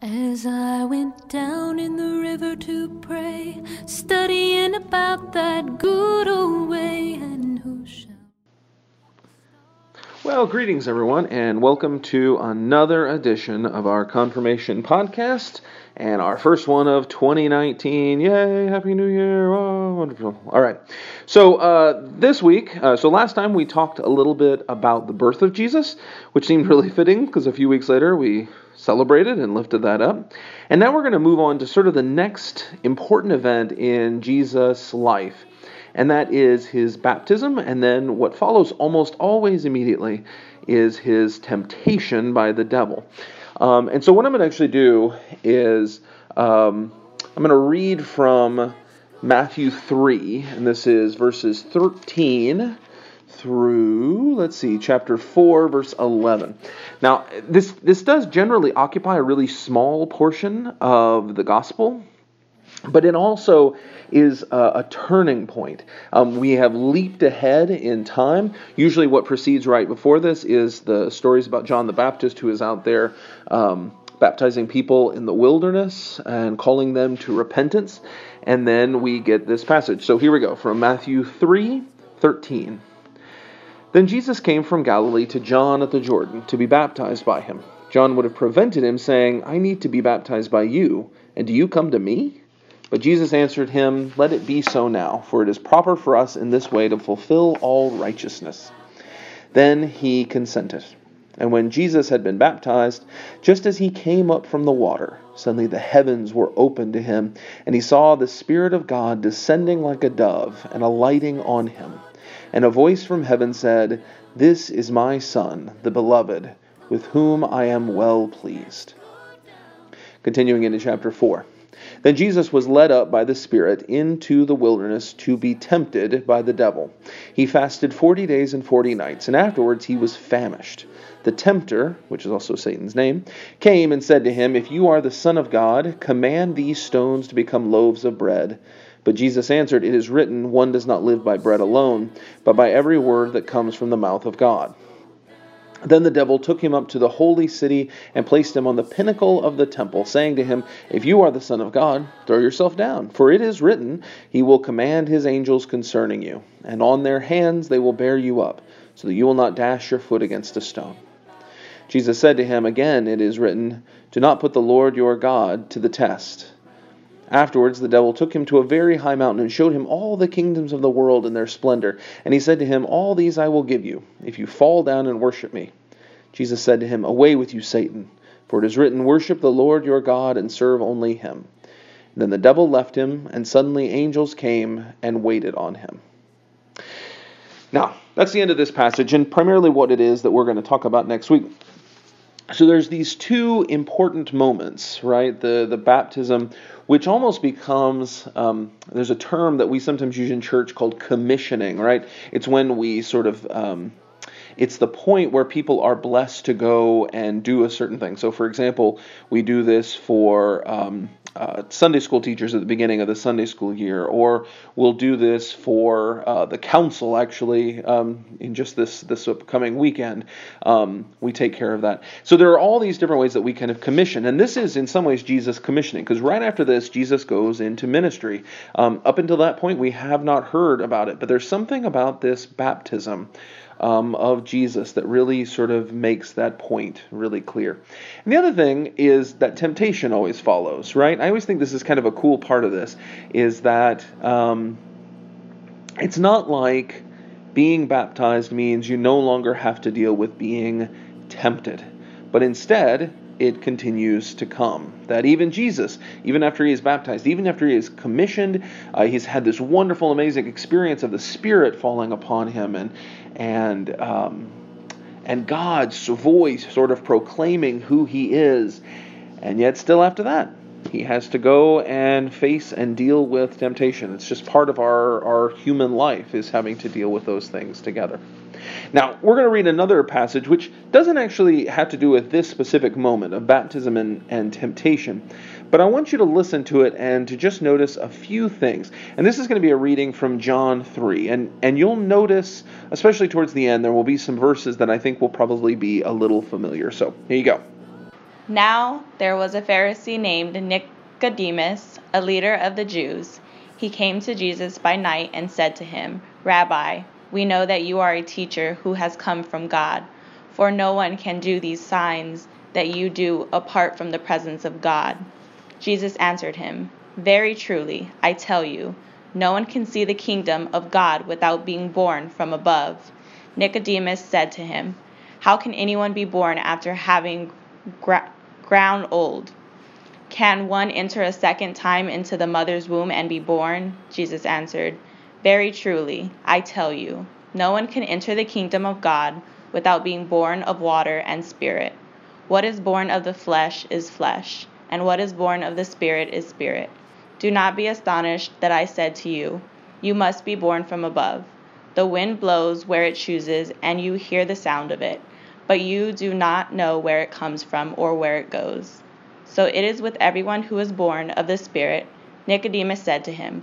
As I went down in the river to pray, studying about that good old way, and who shall. Well, greetings everyone, and welcome to another edition of our confirmation podcast and our first one of 2019. Yay! Happy New Year! Oh, wonderful. All right. So uh, this week, uh, so last time we talked a little bit about the birth of Jesus, which seemed really fitting because a few weeks later we celebrated and lifted that up. And now we're going to move on to sort of the next important event in Jesus' life, and that is his baptism. And then what follows almost always immediately is his temptation by the devil. Um, and so, what I'm going to actually do is um, I'm going to read from Matthew 3, and this is verses 13 through let's see chapter 4 verse 11 now this this does generally occupy a really small portion of the gospel but it also is a, a turning point. Um, we have leaped ahead in time. Usually, what precedes right before this is the stories about John the Baptist, who is out there um, baptizing people in the wilderness and calling them to repentance. And then we get this passage. So here we go from Matthew 3 13. Then Jesus came from Galilee to John at the Jordan to be baptized by him. John would have prevented him, saying, I need to be baptized by you, and do you come to me? But Jesus answered him, Let it be so now, for it is proper for us in this way to fulfill all righteousness. Then he consented. And when Jesus had been baptized, just as he came up from the water, suddenly the heavens were opened to him, and he saw the Spirit of God descending like a dove and alighting on him. And a voice from heaven said, This is my Son, the beloved, with whom I am well pleased. Continuing into chapter 4. Then Jesus was led up by the Spirit into the wilderness to be tempted by the devil. He fasted forty days and forty nights, and afterwards he was famished. The tempter, which is also Satan's name, came and said to him, If you are the Son of God, command these stones to become loaves of bread. But Jesus answered, It is written, One does not live by bread alone, but by every word that comes from the mouth of God. Then the devil took him up to the holy city and placed him on the pinnacle of the temple, saying to him, If you are the Son of God, throw yourself down, for it is written, He will command His angels concerning you, and on their hands they will bear you up, so that you will not dash your foot against a stone. Jesus said to him, Again it is written, Do not put the Lord your God to the test. Afterwards, the devil took him to a very high mountain and showed him all the kingdoms of the world and their splendor. And he said to him, All these I will give you, if you fall down and worship me. Jesus said to him, Away with you, Satan, for it is written, Worship the Lord your God and serve only him. And then the devil left him, and suddenly angels came and waited on him. Now, that's the end of this passage, and primarily what it is that we're going to talk about next week. So there's these two important moments, right? The the baptism, which almost becomes um, there's a term that we sometimes use in church called commissioning, right? It's when we sort of um, it's the point where people are blessed to go and do a certain thing. So, for example, we do this for um, uh, Sunday school teachers at the beginning of the Sunday school year, or we'll do this for uh, the council actually um, in just this this upcoming weekend. Um, we take care of that. So there are all these different ways that we kind of commission, and this is in some ways Jesus commissioning, because right after this, Jesus goes into ministry. Um, up until that point, we have not heard about it, but there's something about this baptism um, of Jesus that really sort of makes that point really clear. And the other thing is that temptation always follows, right? I always think this is kind of a cool part of this, is that um, it's not like being baptized means you no longer have to deal with being tempted, but instead, it continues to come. That even Jesus, even after he is baptized, even after he is commissioned, uh, he's had this wonderful, amazing experience of the Spirit falling upon him and and um, and God's voice sort of proclaiming who he is. And yet, still after that, he has to go and face and deal with temptation. It's just part of our, our human life is having to deal with those things together. Now, we're going to read another passage which doesn't actually have to do with this specific moment of baptism and, and temptation, but I want you to listen to it and to just notice a few things. And this is going to be a reading from John 3. And, and you'll notice, especially towards the end, there will be some verses that I think will probably be a little familiar. So here you go. Now there was a Pharisee named Nicodemus, a leader of the Jews. He came to Jesus by night and said to him, Rabbi, we know that you are a teacher who has come from God, for no one can do these signs that you do apart from the presence of God. Jesus answered him, Very truly, I tell you, no one can see the kingdom of God without being born from above. Nicodemus said to him, How can anyone be born after having gra- grown old? Can one enter a second time into the mother's womb and be born? Jesus answered, Very truly, I tell you, no one can enter the kingdom of God without being born of water and spirit. What is born of the flesh is flesh, and what is born of the spirit is spirit. Do not be astonished that I said to you, You must be born from above. The wind blows where it chooses, and you hear the sound of it, but you do not know where it comes from or where it goes. So it is with everyone who is born of the Spirit. Nicodemus said to him,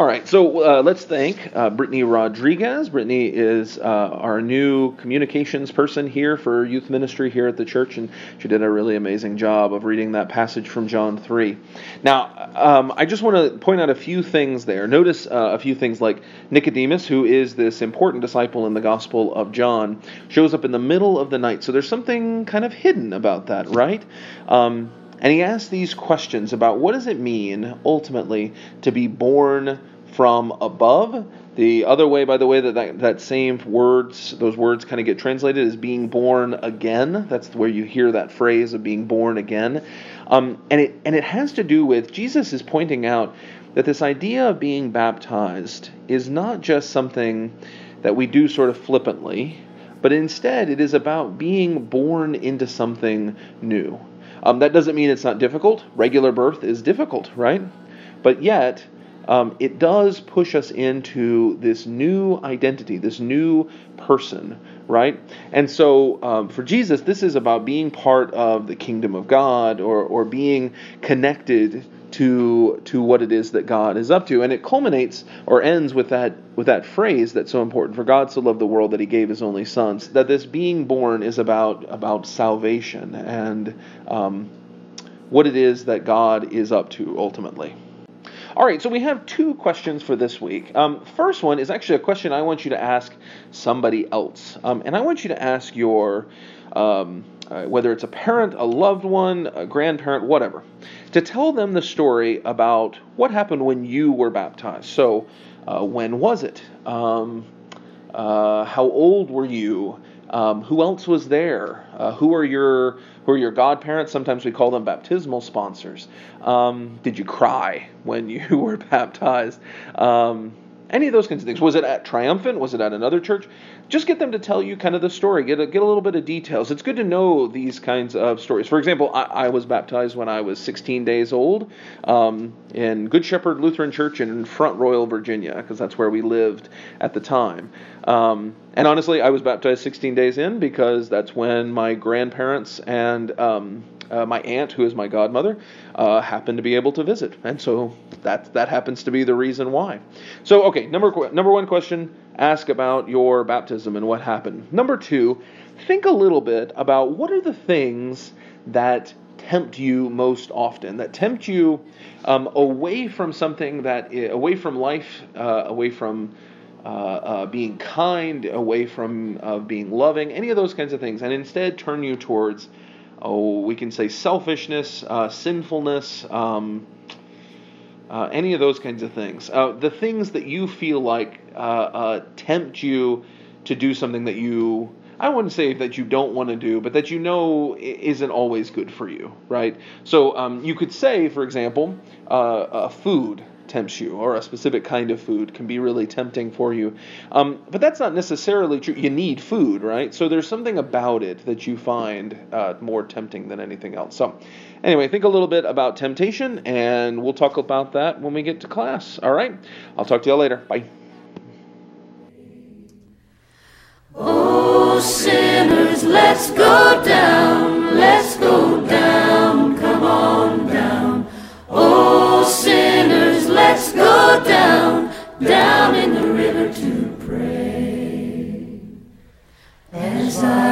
All right, so uh, let's thank uh, Brittany Rodriguez. Brittany is uh, our new communications person here for youth ministry here at the church, and she did a really amazing job of reading that passage from John 3. Now, um, I just want to point out a few things there. Notice uh, a few things like Nicodemus, who is this important disciple in the Gospel of John, shows up in the middle of the night. So there's something kind of hidden about that, right? Um, and he asks these questions about what does it mean ultimately to be born from above. The other way, by the way, that, that that same words, those words kind of get translated is being born again. That's where you hear that phrase of being born again. Um, and it and it has to do with Jesus is pointing out that this idea of being baptized is not just something that we do sort of flippantly, but instead it is about being born into something new. Um, that doesn't mean it's not difficult. Regular birth is difficult, right? But yet, um, it does push us into this new identity, this new person, right? And so um, for Jesus, this is about being part of the kingdom of God or, or being connected to to what it is that God is up to. And it culminates or ends with that with that phrase that's so important. For God so loved the world that he gave his only son. That this being born is about about salvation and um, what it is that God is up to ultimately. All right, so we have two questions for this week. Um, first one is actually a question I want you to ask somebody else, um, and I want you to ask your um, uh, whether it's a parent, a loved one, a grandparent, whatever, to tell them the story about what happened when you were baptized. So, uh, when was it? Um, uh, how old were you? Um, who else was there? Uh, who are your who are your godparents? Sometimes we call them baptismal sponsors. Um, did you cry when you were baptized? Um, any of those kinds of things. Was it at Triumphant? Was it at another church? Just get them to tell you kind of the story. Get a, get a little bit of details. It's good to know these kinds of stories. For example, I, I was baptized when I was 16 days old um, in Good Shepherd Lutheran Church in Front Royal, Virginia, because that's where we lived at the time. Um, and honestly, I was baptized 16 days in because that's when my grandparents and um, uh, my aunt, who is my godmother, uh, happened to be able to visit, and so that that happens to be the reason why. So, okay, number number one question: ask about your baptism and what happened. Number two, think a little bit about what are the things that tempt you most often, that tempt you um, away from something that away from life, uh, away from uh, uh, being kind, away from uh, being loving, any of those kinds of things, and instead turn you towards oh, we can say selfishness, uh, sinfulness, um, uh, any of those kinds of things. Uh, the things that you feel like uh, uh, tempt you to do something that you I wouldn't say that you don't want to do, but that you know isn't always good for you, right? So um, you could say, for example, uh, food tempts you, or a specific kind of food can be really tempting for you. Um, but that's not necessarily true. You need food, right? So there's something about it that you find uh, more tempting than anything else. So, anyway, think a little bit about temptation, and we'll talk about that when we get to class. All right? I'll talk to y'all later. Bye. Oh, sinners, let's go down, let's go down, come on down. Oh, sinners, go down, down in the river to pray. As I